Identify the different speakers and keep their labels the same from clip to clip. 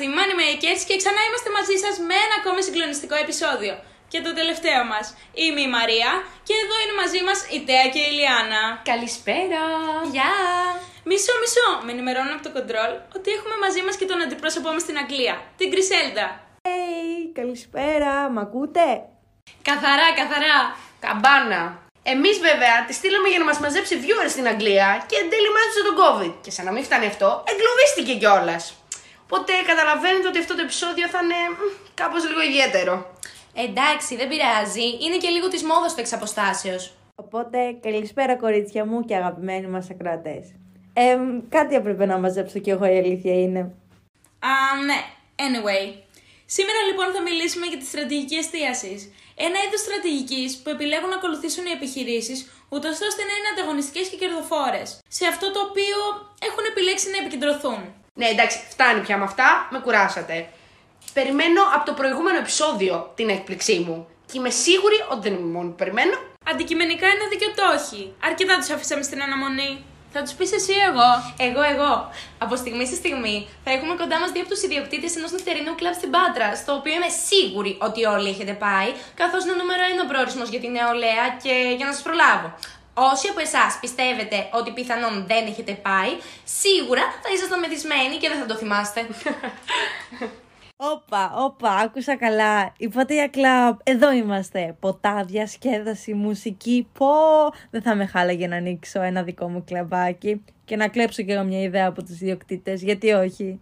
Speaker 1: Είμαστε οι Moneymakers και ξανά είμαστε μαζί σας με ένα ακόμη συγκλονιστικό επεισόδιο. Και το τελευταίο μας. Είμαι η Μαρία και εδώ είναι μαζί μας η Τέα και η Λιάνα.
Speaker 2: Καλησπέρα!
Speaker 1: Γεια! Μισό, μισό! Με ενημερώνουν από το κοντρόλ ότι έχουμε μαζί μας και τον αντιπρόσωπό μας στην Αγγλία, την Κρυσέλντα.
Speaker 3: Hey, καλησπέρα, μ' ακούτε;
Speaker 1: Καθαρά, καθαρά.
Speaker 2: Καμπάνα! Εμείς βέβαια τη στείλαμε για να μας μαζέψει viewers στην Αγγλία και εν τέλει μάζεψε τον COVID. Και σαν να μην φτάνει αυτό, εγκλωβίστηκε κιόλας. Οπότε καταλαβαίνετε ότι αυτό το επεισόδιο θα είναι κάπως λίγο ιδιαίτερο.
Speaker 4: Εντάξει, δεν πειράζει. Είναι και λίγο της μόδας του εξ αποστάσεως.
Speaker 3: Οπότε, καλησπέρα κορίτσια μου και αγαπημένοι μας ακροατές. Ε, κάτι έπρεπε να μαζέψω κι εγώ, η αλήθεια είναι.
Speaker 1: Α, ναι. Anyway. Σήμερα λοιπόν θα μιλήσουμε για τη στρατηγική εστίαση. Ένα είδος στρατηγικής που επιλέγουν να ακολουθήσουν οι επιχειρήσεις, ούτως ώστε να είναι ανταγωνιστικές και κερδοφόρες. Σε αυτό το οποίο έχουν επιλέξει να επικεντρωθούν.
Speaker 2: Ναι, εντάξει, φτάνει πια με αυτά, με κουράσατε. Περιμένω από το προηγούμενο επεισόδιο την έκπληξή μου. Και είμαι σίγουρη ότι δεν είμαι μόνη που περιμένω.
Speaker 1: Αντικειμενικά είναι δίκιο το όχι. Αρκετά τους αφήσαμε στην αναμονή. Θα τους πεις εσύ εγώ.
Speaker 4: Εγώ, εγώ. Από στιγμή σε στιγμή θα έχουμε κοντά μας δύο από τους ιδιοκτήτες ενός νυχτερινού κλαμπ στην Πάτρα, στο οποίο είμαι σίγουρη ότι όλοι έχετε πάει, καθώς είναι ο νούμερο ένα προορισμός για την νεολαία και για να σας προλάβω. Όσοι από εσάς πιστεύετε ότι πιθανόν δεν έχετε πάει, σίγουρα θα ήσασταν μεθυσμένοι και δεν θα το θυμάστε.
Speaker 3: Όπα, όπα, άκουσα καλά. Η Πατία Κλαμπ, εδώ είμαστε. Ποτά, διασκέδαση, μουσική. Πω, δεν θα με χάλαγε να ανοίξω ένα δικό μου κλαμπάκι και να κλέψω κι εγώ μια ιδέα από τους διοκτήτες, γιατί όχι;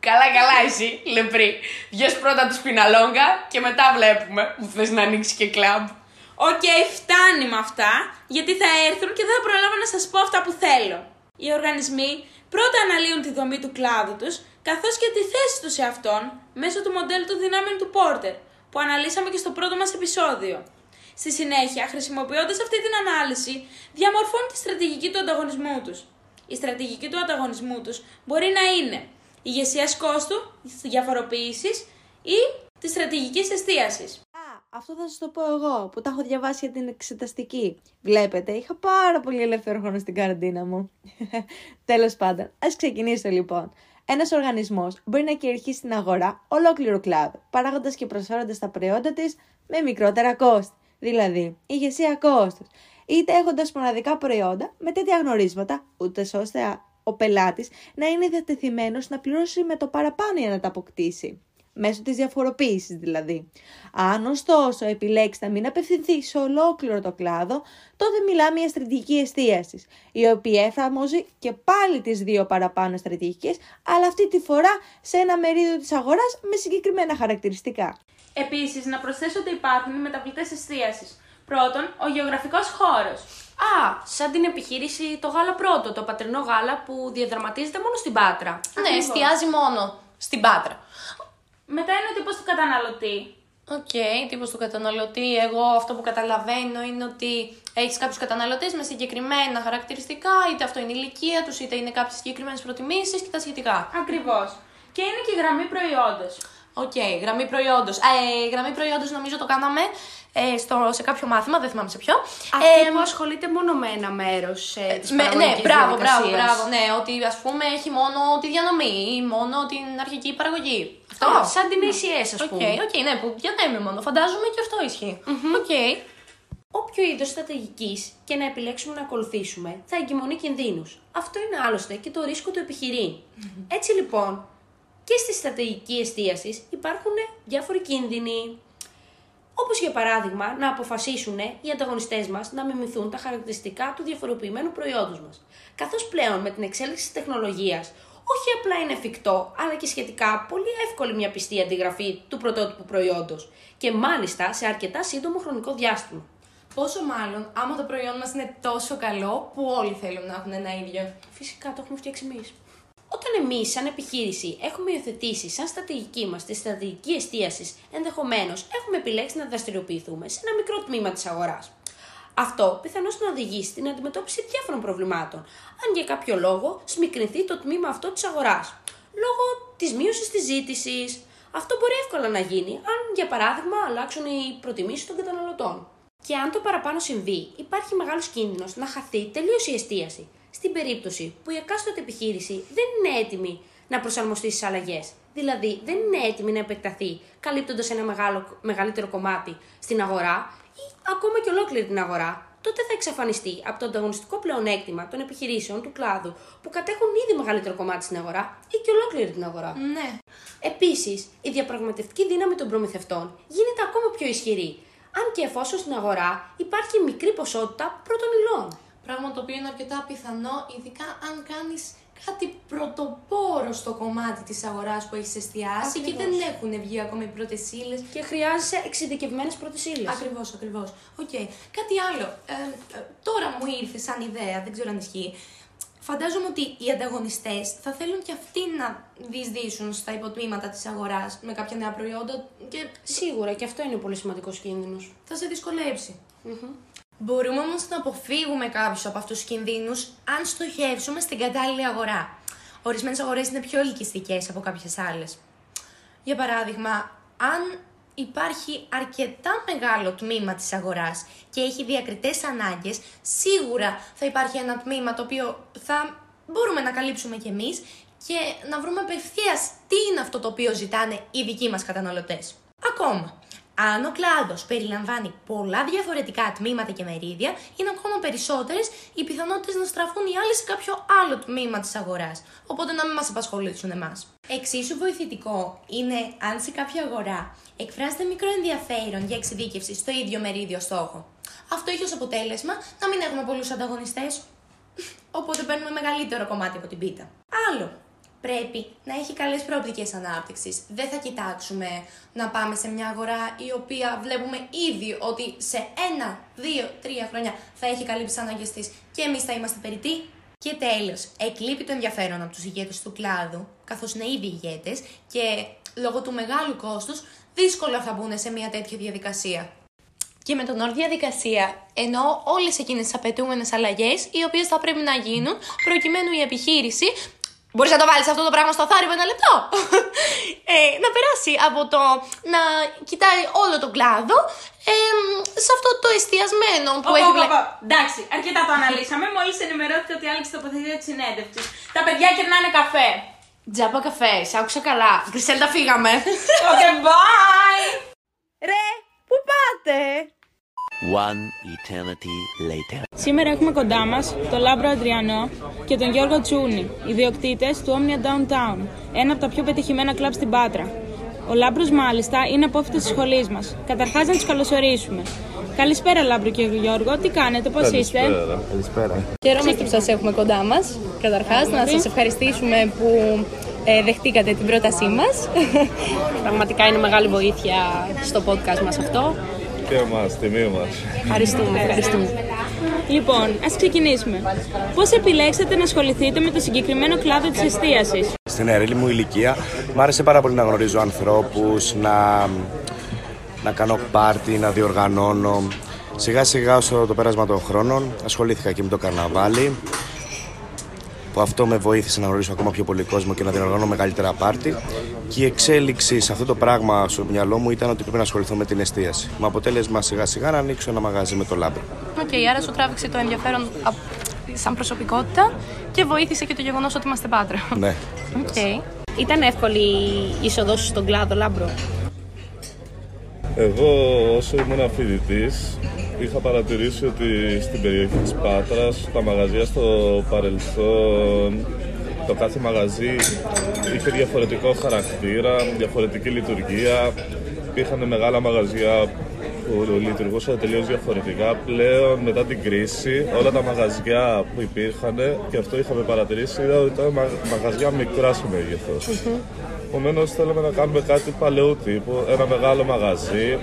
Speaker 2: Καλά, καλά, εσύ, λεπρή. Βγες πρώτα τους σπιναλόγκα και μετά βλέπουμε που θες να ανοίξει και κλαμπ.
Speaker 1: Οκ, φτάνει με αυτά, γιατί θα έρθουν και δεν θα προλάβω να σας πω αυτά που θέλω. Οι οργανισμοί πρώτα αναλύουν τη δομή του κλάδου τους, καθώς και τη θέση τους σε αυτόν, μέσω του μοντέλου των δυνάμεων του Porter, που αναλύσαμε και στο πρώτο μας επεισόδιο. Στη συνέχεια, χρησιμοποιώντας αυτή την ανάλυση, διαμορφώνουν τη στρατηγική του ανταγωνισμού τους. Η στρατηγική του ανταγωνισμού τους μπορεί να είναι ηγεσίας κόστου, διαφοροποίησης ή της στρατηγικής εστίασης.
Speaker 3: Α, αυτό θα σας το πω εγώ, που τα έχω διαβάσει για την εξεταστική. Βλέπετε, είχα πάρα πολύ ελεύθερο χρόνο στην καραντίνα μου. Τέλος πάντων, ας ξεκινήσω λοιπόν. Ένας οργανισμός μπορεί να κυριαρχήσει στην αγορά ολόκληρο κλάδο, παράγοντας και προσφέροντας τα προϊόντα της με μικρότερα κόστη. Δηλαδή, ηγεσία κόστος. Είτε έχοντας μοναδικά προϊόντα με τέτοια γνωρίσματα, ούτε ώστε ο πελάτης να είναι διατεθειμένος να πληρώσει με το παραπάνω για να τα αποκτήσει. Μέσω της διαφοροποίησης δηλαδή. Αν ωστόσο επιλέξεις να μην απευθυνθείς σε ολόκληρο το κλάδο, τότε μιλάμε για στρατηγική εστίαση, η οποία εφαρμόζει και πάλι τις δύο παραπάνω στρατηγικές, αλλά αυτή τη φορά σε ένα μερίδιο της αγοράς με συγκεκριμένα χαρακτηριστικά.
Speaker 1: Επίσης, να προσθέσω ότι υπάρχουν οι μεταβλητές εστίασης. Πρώτον, ο γεωγραφικός χώρος.
Speaker 4: Α, σαν την επιχείρηση το γάλα πρώτο, το πατρινό γάλα που διαδραματίζεται μόνο στην Πάτρα. Ναι,
Speaker 1: Ακριβώς.
Speaker 4: εστιάζει μόνο στην Πάτρα.
Speaker 1: Μετά είναι ο τύπος του καταναλωτή.
Speaker 4: OK, okay, τύπος του καταναλωτή. Εγώ αυτό που καταλαβαίνω είναι ότι έχεις κάποιους καταναλωτές με συγκεκριμένα χαρακτηριστικά, είτε αυτό είναι η ηλικία τους, είτε είναι κάποιες συγκεκριμένες προτιμήσεις και τα σχετικά.
Speaker 1: Ακριβώς. Και είναι και η γραμμή προϊόντος.
Speaker 4: Οκ, γραμμή προϊόντος. Ε, γραμμή προϊόντος νομίζω το κάναμε ε, στο, σε κάποιο μάθημα, δεν θυμάμαι σε ποιο.
Speaker 2: Αυτή
Speaker 4: Ε,
Speaker 2: που ασχολείται μόνο με ένα μέρος ε, της
Speaker 4: με, ναι,
Speaker 2: παραγωγικής
Speaker 4: μπράβο, μπράβο,
Speaker 2: διαδικασίας.
Speaker 4: μπράβο. Ναι, ότι ας πούμε έχει μόνο τη διανομή ή μόνο την αρχική παραγωγή. Αυτό.
Speaker 2: Α, σαν την ACS, ας
Speaker 4: Οκ,
Speaker 2: πούμε.
Speaker 4: οκ, ναι, που διανέμει μόνο. Φαντάζομαι και αυτό ισχύει. Οκ.
Speaker 2: Όποιο είδος στρατηγικής και να επιλέξουμε να ακολουθήσουμε θα εγκυμονεί κινδύνους. Αυτό είναι άλλωστε και το ρίσκο του επιχειρήν. Έτσι λοιπόν, και στη στρατηγική εστίασης υπάρχουν διάφοροι κίνδυνοι. Όπως για παράδειγμα να αποφασίσουν οι ανταγωνιστές μας να μιμηθούν τα χαρακτηριστικά του διαφοροποιημένου προϊόντος μας. Καθώς πλέον με την εξέλιξη της τεχνολογίας όχι απλά είναι εφικτό, αλλά και σχετικά πολύ εύκολη μια πιστή αντιγραφή του πρωτότυπου προϊόντος και μάλιστα σε αρκετά σύντομο χρονικό διάστημα.
Speaker 4: Πόσο μάλλον άμα το προϊόν μας είναι τόσο καλό που όλοι θέλουν να έχουν ένα ίδιο.
Speaker 2: Φυσικά το έχουμε φτιάξει εμείς. Όταν εμείς, σαν επιχείρηση, έχουμε υιοθετήσει σαν στρατηγική μας τη στρατηγική εστίασης, ενδεχομένως έχουμε επιλέξει να δραστηριοποιηθούμε σε ένα μικρό τμήμα της αγοράς. Αυτό πιθανώς να οδηγήσει στην αντιμετώπιση διάφορων προβλημάτων, αν για κάποιο λόγο σμικρινθεί το τμήμα αυτό της αγοράς. Λόγω της μείωσης της ζήτησης. Αυτό μπορεί εύκολα να γίνει αν, για παράδειγμα, αλλάξουν οι προτιμήσεις των καταναλωτών. Και αν το παραπάνω συμβεί, υπάρχει μεγάλος κίνδυνος να χαθεί τελείως η εστίαση. Στην περίπτωση που η εκάστοτε επιχείρηση δεν είναι έτοιμη να προσαρμοστεί στις αλλαγές. Δηλαδή, δεν είναι έτοιμη να επεκταθεί, καλύπτοντας ένα μεγάλο, μεγαλύτερο κομμάτι στην αγορά ή ακόμα και ολόκληρη την αγορά, τότε θα εξαφανιστεί από το ανταγωνιστικό πλεονέκτημα των επιχειρήσεων του κλάδου που κατέχουν ήδη μεγαλύτερο κομμάτι στην αγορά ή και ολόκληρη την αγορά.
Speaker 4: Ναι.
Speaker 2: Επίσης, η διαπραγματευτική δύναμη των προμηθευτών γίνεται ακόμα πιο ισχυρή, αν και εφόσον στην αγορά υπάρχει μικρή ποσότητα πρώτων υλών.
Speaker 4: Πράγμα το οποίο είναι αρκετά πιθανό, ειδικά αν κάνεις κάτι πρωτοπόρο στο κομμάτι της αγοράς που έχεις εστιάσει και δεν
Speaker 2: Ακριβώς.
Speaker 4: έχουν βγει ακόμα οι πρώτες ύλες.
Speaker 2: Και χρειάζεσαι εξειδικευμένες πρώτες ύλες.
Speaker 4: Ακριβώς, ακριβώς. Οκ. Κάτι άλλο. Ε, ε, τώρα μου ήρθε σαν ιδέα, δεν ξέρω αν ισχύει. Φαντάζομαι ότι οι ανταγωνιστές θα θέλουν και αυτοί να διεισδύσουν στα υποτμήματα της αγοράς με κάποια νέα προϊόντα και
Speaker 2: Σίγουρα και αυτό είναι πολύ σημαντικός κίνδυνος.
Speaker 4: θα σε δυσκολέψει Μπορούμε όμως να αποφύγουμε κάποιους από αυτούς τους κινδύνους αν στοχεύσουμε στην κατάλληλη αγορά. Ορισμένες αγορές είναι πιο ελκυστικές από κάποιες άλλες. Για παράδειγμα, αν υπάρχει αρκετά μεγάλο τμήμα της αγοράς και έχει διακριτές ανάγκες, σίγουρα θα υπάρχει ένα τμήμα το οποίο θα μπορούμε να καλύψουμε κι εμείς και να βρούμε απευθείας τι είναι αυτό το οποίο ζητάνε οι δικοί μας καταναλωτές. Ακόμα, αν ο κλάδος περιλαμβάνει πολλά διαφορετικά τμήματα και μερίδια, είναι ακόμα περισσότερες οι πιθανότητες να στραφούν οι άλλοι σε κάποιο άλλο τμήμα της αγοράς, οπότε να μην μας απασχολήσουν εμάς. Εξίσου βοηθητικό είναι αν σε κάποια αγορά εκφράζεται μικρό ενδιαφέρον για εξειδίκευση στο ίδιο μερίδιο στόχο. Αυτό έχει ως αποτέλεσμα να μην έχουμε πολλούς ανταγωνιστές, οπότε παίρνουμε μεγαλύτερο κομμάτι από την πίτα. Άλλο, πρέπει να έχει καλές προοπτικές ανάπτυξης. Δεν θα κοιτάξουμε να πάμε σε μια αγορά η οποία βλέπουμε ήδη ότι σε ένα, δύο, τρία χρόνια θα έχει καλύψει τις ανάγκες της και εμείς θα είμαστε περιττοί. Και τέλος, εκλείπει το ενδιαφέρον από τους ηγέτες του κλάδου, καθώς είναι ήδη ηγέτες και λόγω του μεγάλου κόστους δύσκολα θα μπουν σε μια τέτοια διαδικασία. Και με τον όρο διαδικασία εννοώ όλες εκείνες τις απαιτούμενες αλλαγές οι οποίες θα πρέπει να γίνουν προκειμένου η επιχείρηση. Μπορείς να το βάλεις αυτό το πράγμα στο θάρρυβο ένα λεπτό. ε, να περάσει από το να κοιτάει όλο τον κλάδο ε, σε αυτό το εστιασμένο που
Speaker 1: Οπα,
Speaker 4: έχει
Speaker 1: οπα,
Speaker 4: βλέ-
Speaker 1: οπα. Εντάξει, αρκετά το αναλύσαμε. Μόλις ενημερώθηκε ότι άλλαξε η τοποθεσία της συνέντευξης. Τα παιδιά κερνάνε καφέ.
Speaker 2: Τζάμπα καφέ, άκουσα καλά.
Speaker 4: Γκρισέλτα, φύγαμε.
Speaker 1: Okay, bye!
Speaker 3: Ρε, πού πάτε!
Speaker 5: One eternity later.
Speaker 1: Σήμερα έχουμε κοντά μας τον Λάμπρο Αντριανό και τον Γιώργο Τσούνη, ιδιοκτήτες του Omnia Downtown, ένα από τα πιο πετυχημένα κλαμπ στην Πάτρα. Ο Λάμπρος μάλιστα είναι απόφοιτο της σχολής μας. Καταρχάς να τους καλωσορίσουμε. Καλησπέρα, Λάμπρο και Γιώργο, τι κάνετε, πώς είστε;
Speaker 6: Χαιρόμαστε που σας έχουμε κοντά μας. Καταρχάς, να σας ευχαριστήσουμε που ε, δεχτήκατε την πρότασή μας. Πραγματικά είναι μεγάλη βοήθεια στο podcast μας αυτό.
Speaker 7: Και μας, τιμή μας.
Speaker 6: Ευχαριστούμε, ευχαριστούμε.
Speaker 1: Λοιπόν, ας ξεκινήσουμε. Πώς επιλέξατε να ασχοληθείτε με το συγκεκριμένο κλάδο της εστίασης;
Speaker 8: Στην νεαρή μου ηλικία μου άρεσε πάρα πολύ να γνωρίζω ανθρώπους, να, να κάνω πάρτι, να διοργανώνω. Σιγά σιγά όσο το πέρασμα των χρόνων ασχολήθηκα και με το καρναβάλι που αυτό με βοήθησε να γνωρίσω ακόμα πιο πολύ κόσμο και να διοργανώνω μεγαλύτερα πάρτι και η εξέλιξη σε αυτό το πράγμα στο μυαλό μου ήταν ότι πρέπει να ασχοληθώ με την εστίαση. Με αποτέλεσμα σιγά σιγά να ανοίξω ένα μαγαζί με το λάμπρο.
Speaker 6: Οκ, άρα σου τράβηξε το ενδιαφέρον απ- σαν προσωπικότητα και βοήθησε και το γεγονός ότι είμαστε Πάτρα.
Speaker 8: Ναι.
Speaker 6: Οκ. Ήταν εύκολη η είσοδό σου στον κλάδο, Λάμπρο;
Speaker 7: Εγώ όσο ήμουν φοιτητής, είχα παρατηρήσει ότι στην περιοχή της Πάτρας τα μαγαζιά στο παρελθόν το κάθε μαγαζί είχε διαφορετικό χαρακτήρα, διαφορετική λειτουργία. Υπήρχαν μεγάλα μαγαζιά που λειτουργούσαν τελείως διαφορετικά. Πλέον μετά την κρίση όλα τα μαγαζιά που υπήρχαν και αυτό είχαμε παρατηρήσει ήταν ότι ήταν μα- μαγαζιά μικρά σε μέγεθος. Επομένως, θέλαμε να κάνουμε κάτι παλαιού τύπου, ένα μεγάλο μαγαζί,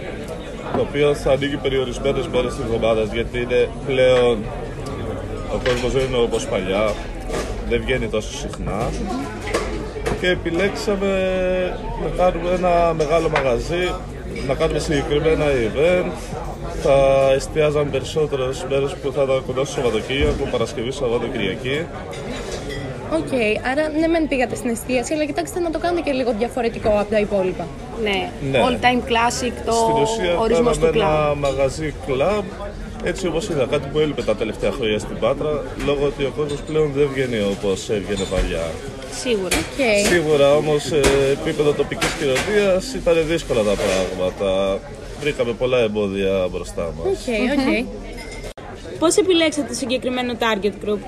Speaker 7: το οποίο θα ανοίγει περιορισμένες μέρες της εβδομάδας, γιατί είναι πλέον ο κόσμος δεν είναι όπως παλιά, δεν βγαίνει τόσο συχνά. Και επιλέξαμε να κάνουμε ένα μεγάλο μαγαζί, να κάνουμε συγκεκριμένα event. Θα εστιάζαμε περισσότερες μέρες που θα ήταν κοντά στο Σαββατοκύριακο, Παρασκευή, Σάββατο, Κυριακή.
Speaker 4: Οκ, άρα ναι, μεν πήγατε στην εστίαση, αλλά κοιτάξατε να το κάνετε και λίγο διαφορετικό από τα υπόλοιπα. Ναι,
Speaker 7: Ναι.
Speaker 4: all time classic, το
Speaker 7: Στην ουσία
Speaker 4: ορισμός
Speaker 7: κάναμε
Speaker 4: του κλαμπ.
Speaker 7: ένα μαγαζί κλαμπ έτσι όπως είδα, κάτι που έλειπε τα τελευταία χρόνια στην Πάτρα λόγω ότι ο κόσμος πλέον δεν βγαίνει όπως έβγαινε παλιά.
Speaker 4: Σίγουρα. Οκ.
Speaker 7: Σίγουρα όμως σε επίπεδο τοπικής κοινωνίας ήταν δύσκολα τα πράγματα. Βρήκαμε πολλά εμπόδια μπροστά μας.
Speaker 4: Οκ, οκ.
Speaker 1: Πώς επιλέξατε το συγκεκριμένο target group?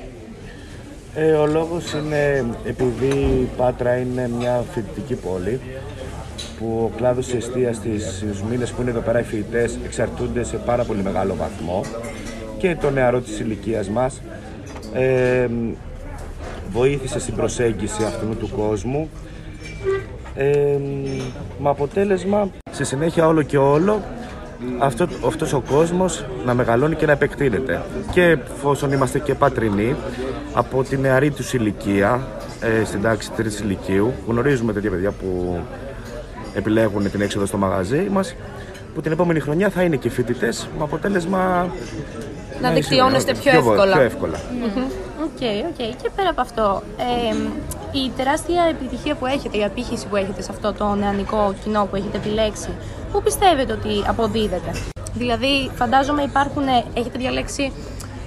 Speaker 8: Ε, ο λόγος είναι επειδή η Πάτρα είναι μια φοιτητική πόλη που ο κλάδος της εστίας της, στους μήνες που είναι εδώ πέρα οι φοιτητές εξαρτούνται σε πάρα πολύ μεγάλο βαθμό και το νεαρό της ηλικίας μας ε, βοήθησε στην προσέγγιση αυτού του κόσμου. Ε, με αποτέλεσμα στη συνέχεια όλο και όλο αυτό, αυτός ο κόσμος να μεγαλώνει και να επεκτείνεται. Και εφόσον είμαστε και πατρινοί, από τη νεαρή τους ηλικία, ε, στην τάξη τρίτης λυκείου, γνωρίζουμε τέτοια παιδιά που επιλέγουν την έξοδο στο μαγαζί μας, που την επόμενη χρονιά θα είναι και φοιτητές με αποτέλεσμα
Speaker 4: Να
Speaker 8: είσαι
Speaker 4: δικτυώνεστε πιο
Speaker 8: βο-
Speaker 4: εύκολα.
Speaker 8: Πιο εύκολα.
Speaker 4: OK, OK. Και πέρα από αυτό, ε, η τεράστια επιτυχία που έχετε, η απήχηση που έχετε σε αυτό το νεανικό κοινό που έχετε επιλέξει, πού πιστεύετε ότι αποδίδεται; Δηλαδή, φαντάζομαι υπάρχουν, ε, έχετε διαλέξει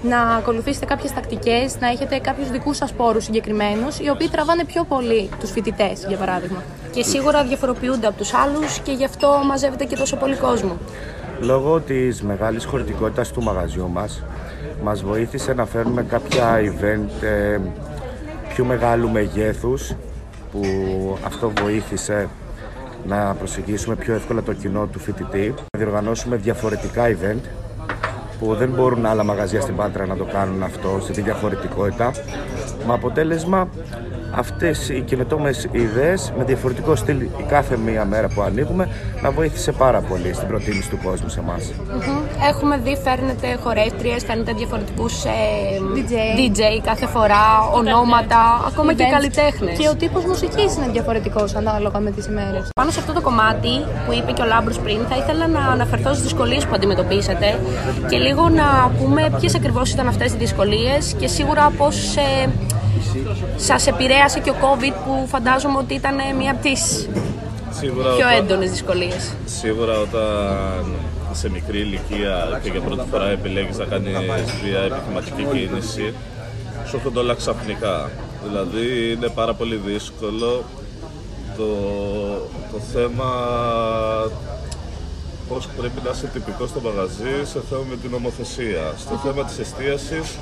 Speaker 4: να ακολουθήσετε κάποιες τακτικές, να έχετε κάποιους δικούς σας πόρους συγκεκριμένους, οι οποίοι τραβάνε πιο πολύ τους φοιτητές, για παράδειγμα. Και σίγουρα διαφοροποιούνται από τους άλλους και γι' αυτό μαζεύετε και τόσο πολύ κόσμο.
Speaker 8: Λόγω της μεγάλης χωρητικότητας του μαγαζιού μας, μας βοήθησε να φέρνουμε κάποια event ε, πιο μεγάλου μεγέθους που αυτό βοήθησε να προσεγγίσουμε πιο εύκολα το κοινό του φοιτητή. Να διοργανώσουμε διαφορετικά event που δεν μπορούν άλλα μαγαζιά στην Πάτρα να το κάνουν αυτό σε τέτοια χωρητικότητα. Με αποτέλεσμα αυτές οι καινοτόμες ιδέες με διαφορετικό στυλ η κάθε μία μέρα που ανοίγουμε να βοήθησε πάρα πολύ στην προτίμηση του κόσμου σε εμάς.
Speaker 4: Έχουμε δει, φέρνετε χορεύτριες, φέρνετε διαφορετικούς ε, DJ. κάθε φορά, ονόματα, ακόμα και
Speaker 2: Events.
Speaker 4: καλλιτέχνες. Και ο τύπος μουσικής είναι διαφορετικός ανάλογα με τις ημέρες. Πάνω σε αυτό το κομμάτι που είπε και ο Λάμπρος πριν, θα ήθελα να αναφερθώ στις δυσκολίες που αντιμετωπίσατε και λίγο να πούμε ποιες ακριβώς ήταν αυτές οι δυσκολίες και σίγουρα πώς ε, σας επηρέασε και ο COVID που φαντάζομαι ότι ήταν μία από τις
Speaker 7: Σίγουρα,
Speaker 4: πιο
Speaker 7: όταν-
Speaker 4: έντονες δυσκολίες.
Speaker 7: Σίγουρα όταν σε μικρή ηλικία και για πρώτη φορά επιλέγεις να κάνεις μια επιχειρηματική κίνηση, σου έρχονται όλα ξαφνικά. Δηλαδή είναι πάρα πολύ δύσκολο το, το θέμα πώς πρέπει να είσαι τυπικός στο μαγαζί σε θέμα με την νομοθεσία. Στο θέμα της εστίασης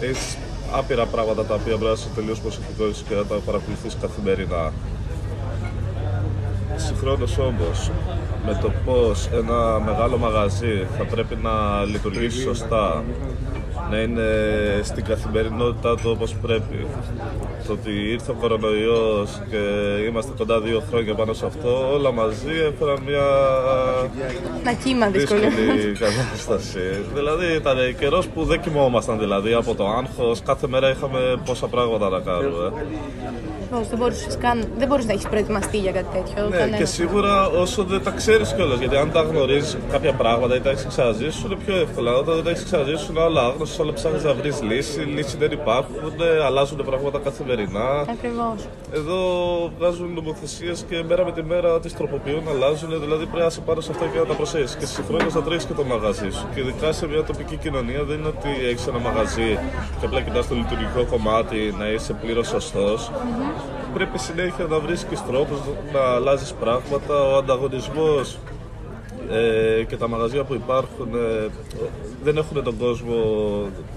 Speaker 7: έχεις άπειρα πράγματα τα οποία πρέπει να είσαι τελείως προσεκτικός και να τα παρακολουθείς καθημερινά. Συγχρόνως όμως, με το πώς ένα μεγάλο μαγαζί θα πρέπει να λειτουργήσει σωστά, να είναι στην καθημερινότητά του όπως πρέπει. Το ότι ήρθε ο κορονοϊός και είμαστε κοντά δύο χρόνια πάνω σε αυτό, όλα μαζί έφεραν μια
Speaker 4: Να κύμα δυσκολία.
Speaker 7: δύσκολη κατάσταση. δηλαδή ήταν καιρός που δεν κοιμόμασταν δηλαδή από το άγχος, κάθε μέρα είχαμε πόσα πράγματα να κάνουμε.
Speaker 4: Πώς, δεν μπορούσες καν, δεν μπορείς να έχεις προετοιμαστεί για κάτι τέτοιο.
Speaker 7: Ναι,
Speaker 4: κανένας.
Speaker 7: και σίγουρα όσο δεν τα ξέρεις κιόλας. Γιατί αν τα γνωρίζεις κάποια πράγματα ή τα έχεις ξαναζήσει, σου είναι πιο εύκολα. Όταν δεν τα έχεις ξαναζήσει, σου είναι όλα άγνωστα, όλα ψάχνεις να βρεις λύση. Λύση δεν υπάρχουν, αλλάζουν πράγματα καθημερινά.
Speaker 4: Ακριβώς.
Speaker 7: Εδώ βγάζουν νομοθεσίες και μέρα με τη μέρα τις τροποποιούν, αλλάζουν. Δηλαδή πρέπει να είσαι πάνω σε αυτά και να τα προσέχεις. Και συγχρόνως να τρέχεις και το μαγαζί σου. Και ειδικά σε μια τοπική κοινωνία δεν είναι ότι έχεις ένα μαγαζί και απλά κοιτάς το λειτουργικό κομμάτι να είσαι πλήρως σωστός. Πρέπει συνέχεια να βρίσκεις τρόπους να αλλάζεις πράγματα. Ο ανταγωνισμός ε, και τα μαγαζιά που υπάρχουν ε, δεν έχουν τον κόσμο,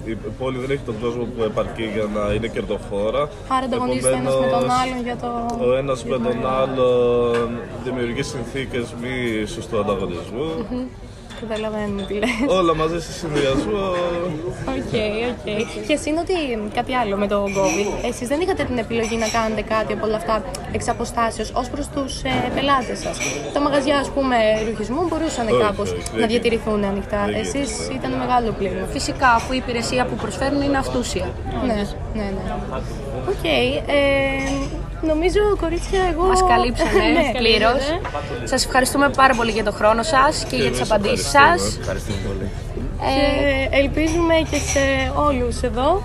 Speaker 7: η πόλη δεν έχει τον κόσμο που επαρκεί για να είναι κερδοφόρα.
Speaker 4: Άρα ανταγωνίζεται ένας με τον
Speaker 7: Επομένως,
Speaker 4: άλλον για το...
Speaker 7: Ο ένας με τον άλλον δημιουργεί συνθήκες μη σωστού ανταγωνισμού.
Speaker 4: Καταλαβαίνω τι λες.
Speaker 7: Όλα μαζί σε συνδυασμό
Speaker 4: OK, OK. Και εσύ είναι ότι κάτι άλλο με το COVID. Εσείς δεν είχατε την επιλογή να κάνετε κάτι από όλα αυτά εξ αποστάσεως ως προς τους ε, πελάτες σας; Τα μαγαζιά, ας πούμε, ρουχισμού μπορούσαν
Speaker 7: Όχι,
Speaker 4: κάπως
Speaker 7: όχι, δεν
Speaker 4: να διατηρηθούν ανοιχτά.
Speaker 7: Δεν
Speaker 4: Εσείς
Speaker 7: γίνεται.
Speaker 4: ήταν μεγάλο πλήγμα. Φυσικά, αφού η υπηρεσία που προσφέρουν είναι αυτούσια. Ναι, ναι, ναι. Οκ. ε, νομίζω, κορίτσια, εγώ... Μας καλύψανε
Speaker 2: Ναι,
Speaker 4: πλήρως.
Speaker 2: καλύψατε.
Speaker 4: Σας ευχαριστούμε πάρα πολύ για το χρόνο σας και για τις
Speaker 7: εμείς
Speaker 4: απαντήσεις
Speaker 7: ευχαριστούμε.
Speaker 4: σας.
Speaker 8: Ευχαριστούμε πολύ.
Speaker 6: Ε, ελπίζουμε και σε όλους εδώ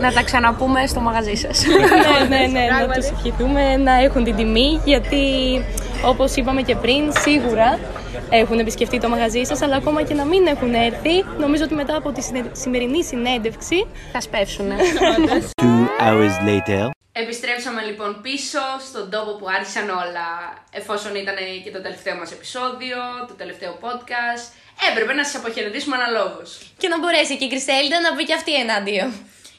Speaker 2: Να τα ξαναπούμε στο μαγαζί σας.
Speaker 6: ναι, ναι, ναι, να τους ευχηθούμε να έχουν την τιμή γιατί όπως είπαμε και πριν σίγουρα έχουν επισκεφτεί το μαγαζί σας αλλά ακόμα και να μην έχουν έρθει νομίζω ότι μετά από τη συνε- σημερινή συνέντευξη
Speaker 2: Θα σπεύσουνε.
Speaker 5: Two hours later.
Speaker 2: Επιστρέψαμε λοιπόν πίσω στον τόπο που άρχισαν όλα. Εφόσον ήταν και το τελευταίο μας επεισόδιο, το τελευταίο podcast, έπρεπε να σας αποχαιρετήσουμε αναλόγως.
Speaker 4: Και να μπορέσει και η Κρυστέλιντα να πει και αυτή ενάντια.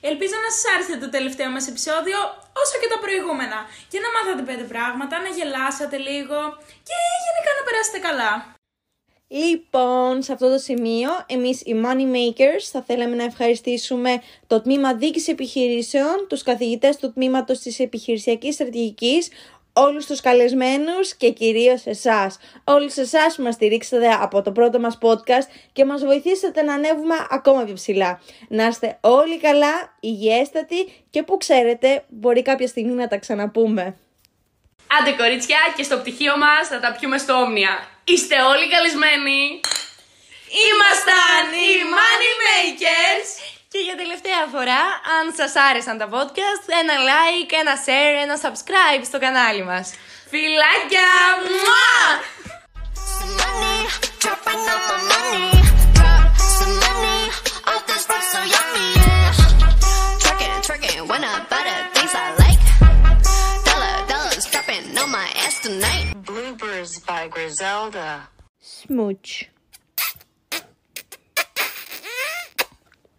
Speaker 1: Ελπίζω να σας άρεσε το τελευταίο μας επεισόδιο όσο και τα προηγούμενα και να μάθατε πέντε πράγματα, να γελάσατε λίγο και γενικά να περάσετε καλά.
Speaker 3: Λοιπόν, σε αυτό το σημείο, εμείς οι Money Makers θα θέλαμε να ευχαριστήσουμε το Τμήμα Δίκης Επιχειρήσεων, τους καθηγητές του Τμήματος της Επιχειρησιακής Στρατηγικής, όλους τους καλεσμένους και κυρίως εσάς. Όλους εσάς που μας στηρίξατε από το πρώτο μας podcast και μας βοηθήσατε να ανέβουμε ακόμα πιο ψηλά. Να είστε όλοι καλά, υγιέστατοι και που ξέρετε μπορεί κάποια στιγμή να τα ξαναπούμε.
Speaker 2: Άντε κορίτσια και στο πτυχίο μας θα τα πιούμε στο Όμνια. Είστε όλοι καλεσμένοι. Ήμασταν οι Money Makers.
Speaker 4: Και για τελευταία φορά, αν σας άρεσαν τα podcast, ένα like, ένα share, ένα subscribe στο κανάλι μας.
Speaker 2: Φιλάκια! Μουά!
Speaker 9: By Griselda.
Speaker 3: Smooch.